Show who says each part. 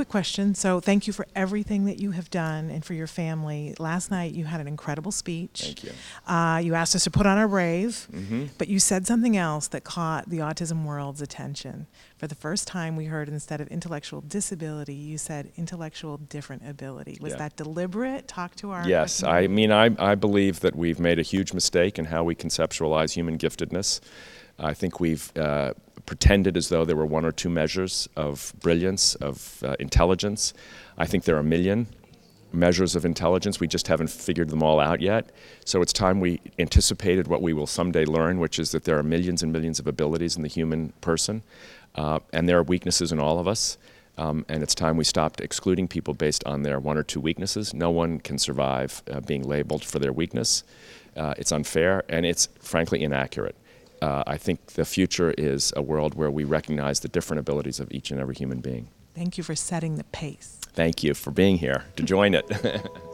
Speaker 1: quick question. So, thank you for everything that you have done and for your family. Last night, you had an incredible speech.
Speaker 2: Thank you.
Speaker 1: Uh, you asked us to put on our brave,
Speaker 2: Mm-hmm.
Speaker 1: but you said something else that caught the autism world's attention. For the first time, we heard instead of intellectual disability, you said intellectual different ability. Was
Speaker 2: Yeah.
Speaker 1: that deliberate? Talk to our.
Speaker 2: Yes, I mean, I, I believe that we've made a huge mistake in how we conceptualize human giftedness. I think we've uh, pretended as though there were one or two measures of brilliance, of uh, intelligence. I think there are a million measures of intelligence. We just haven't figured them all out yet. So it's time we anticipated what we will someday learn, which is that there are millions and millions of abilities in the human person, uh, and there are weaknesses in all of us. Um, and it's time we stopped excluding people based on their one or two weaknesses. No one can survive uh, being labeled for their weakness. Uh, it's unfair and it's frankly inaccurate. Uh, I think the future is a world where we recognize the different abilities of each and every human being.
Speaker 1: Thank you for setting the pace.
Speaker 2: Thank you for being here to join it.